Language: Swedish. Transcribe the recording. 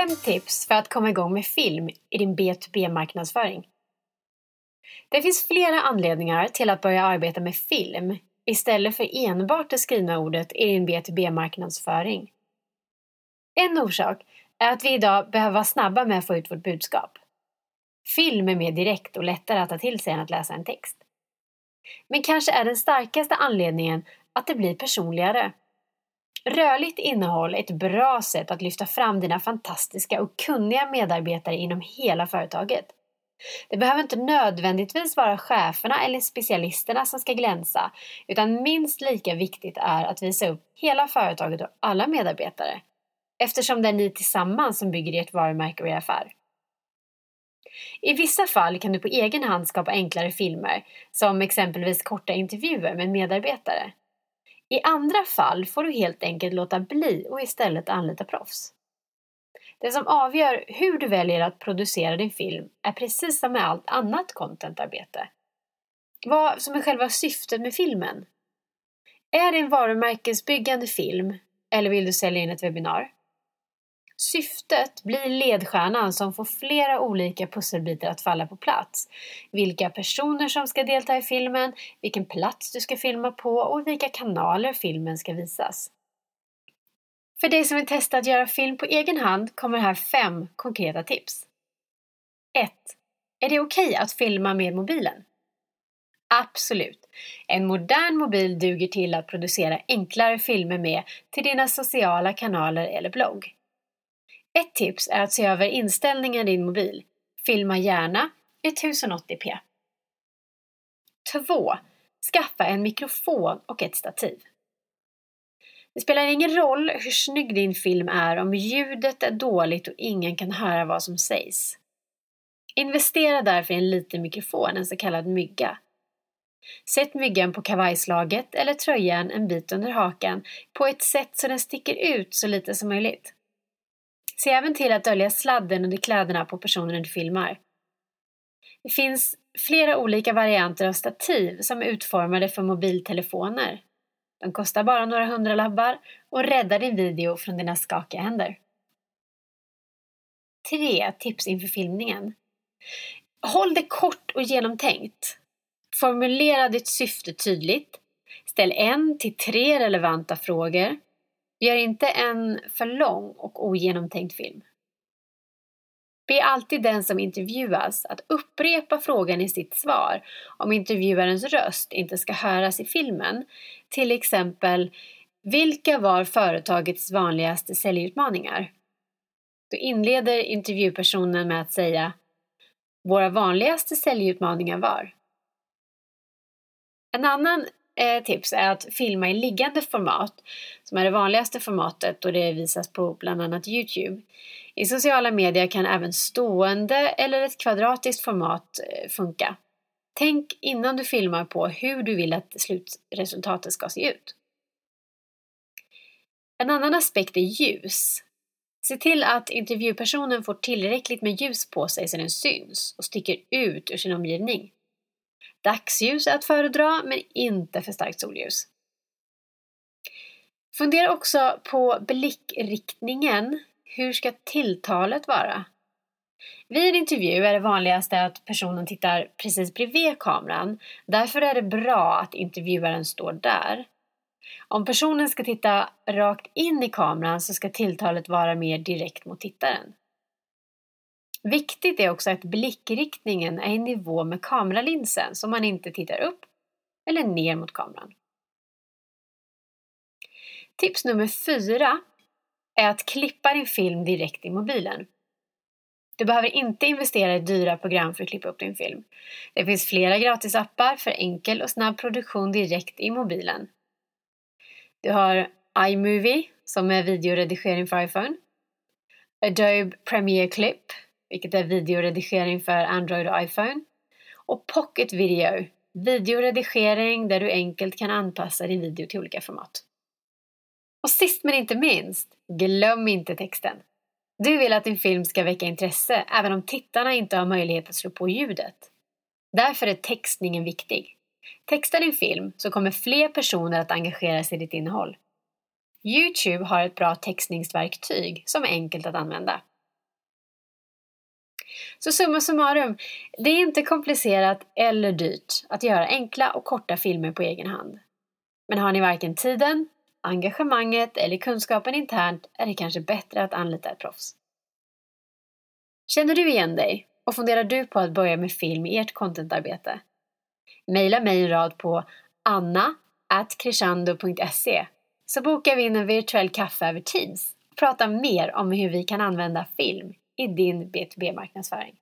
Fem tips för att komma igång med film i din B2B-marknadsföring. Det finns flera anledningar till att börja arbeta med film istället för enbart det skrivna ordet i din B2B-marknadsföring. En orsak är att vi idag behöver vara snabba med att få ut vårt budskap. Film är mer direkt och lättare att ta till sig än att läsa en text. Men kanske är den starkaste anledningen att det blir personligare. Rörligt innehåll är ett bra sätt att lyfta fram dina fantastiska och kunniga medarbetare inom hela företaget. Det behöver inte nödvändigtvis vara cheferna eller specialisterna som ska glänsa, utan minst lika viktigt är att visa upp hela företaget och alla medarbetare. Eftersom det är ni tillsammans som bygger ert varumärke och er affär. I vissa fall kan du på egen hand skapa enklare filmer, som exempelvis korta intervjuer med medarbetare. I andra fall får du helt enkelt låta bli och istället anlita proffs. Det som avgör hur du väljer att producera din film är precis som med allt annat contentarbete. Vad som är själva syftet med filmen? Är det en varumärkesbyggande film eller vill du sälja in ett webbinar? Syftet blir ledstjärnan som får flera olika pusselbitar att falla på plats. Vilka personer som ska delta i filmen, vilken plats du ska filma på och vilka kanaler filmen ska visas. För dig som vill testa att göra film på egen hand kommer här fem konkreta tips. 1. Är det okej okay att filma med mobilen? Absolut! En modern mobil duger till att producera enklare filmer med till dina sociala kanaler eller blogg. Ett tips är att se över inställningar i din mobil. Filma gärna i 1080p. 2. Skaffa en mikrofon och ett stativ. Det spelar ingen roll hur snygg din film är om ljudet är dåligt och ingen kan höra vad som sägs. Investera därför i en liten mikrofon, en så kallad mygga. Sätt myggan på kavajslaget eller tröjan en bit under hakan på ett sätt så den sticker ut så lite som möjligt. Se även till att dölja sladden under kläderna på personen du filmar. Det finns flera olika varianter av stativ som är utformade för mobiltelefoner. De kostar bara några hundralappar och räddar din video från dina skakiga händer. 3. Tips inför filmningen. Håll det kort och genomtänkt. Formulera ditt syfte tydligt. Ställ en till tre relevanta frågor. Gör inte en för lång och ogenomtänkt film. Be alltid den som intervjuas att upprepa frågan i sitt svar om intervjuarens röst inte ska höras i filmen. Till exempel, vilka var företagets vanligaste säljutmaningar? Då inleder intervjupersonen med att säga Våra vanligaste säljutmaningar var En annan eh, tips är att filma i liggande format, som är det vanligaste formatet och det visas på bland annat Youtube. I sociala medier kan även stående eller ett kvadratiskt format eh, funka. Tänk innan du filmar på hur du vill att slutresultatet ska se ut. En annan aspekt är ljus. Se till att intervjupersonen får tillräckligt med ljus på sig så den syns och sticker ut ur sin omgivning. Dagsljus är att föredra, men inte för starkt solljus. Fundera också på blickriktningen. Hur ska tilltalet vara? Vid en intervju är det vanligaste att personen tittar precis bredvid kameran. Därför är det bra att intervjuaren står där. Om personen ska titta rakt in i kameran så ska tilltalet vara mer direkt mot tittaren. Viktigt är också att blickriktningen är i nivå med kameralinsen så man inte tittar upp eller ner mot kameran. Tips nummer fyra är att klippa din film direkt i mobilen. Du behöver inte investera i dyra program för att klippa upp din film. Det finns flera gratisappar för enkel och snabb produktion direkt i mobilen. Du har iMovie som är videoredigering för iPhone. Adobe Premiere Clip vilket är videoredigering för Android och iPhone. Och Pocket Video, videoredigering där du enkelt kan anpassa din video till olika format. Och sist men inte minst, glöm inte texten. Du vill att din film ska väcka intresse även om tittarna inte har möjlighet att slå på ljudet. Därför är textningen viktig. Texta din film så kommer fler personer att engagera sig i ditt innehåll. Youtube har ett bra textningsverktyg som är enkelt att använda. Så summa summarum, det är inte komplicerat eller dyrt att göra enkla och korta filmer på egen hand. Men har ni varken tiden, engagemanget eller kunskapen internt är det kanske bättre att anlita ett proffs. Känner du igen dig och funderar du på att börja med film i ert contentarbete? Maila mig en rad på anna.crescendo.se så bokar vi in en virtuell kaffe över Teams och pratar mer om hur vi kan använda film i din B2B-marknadsföring.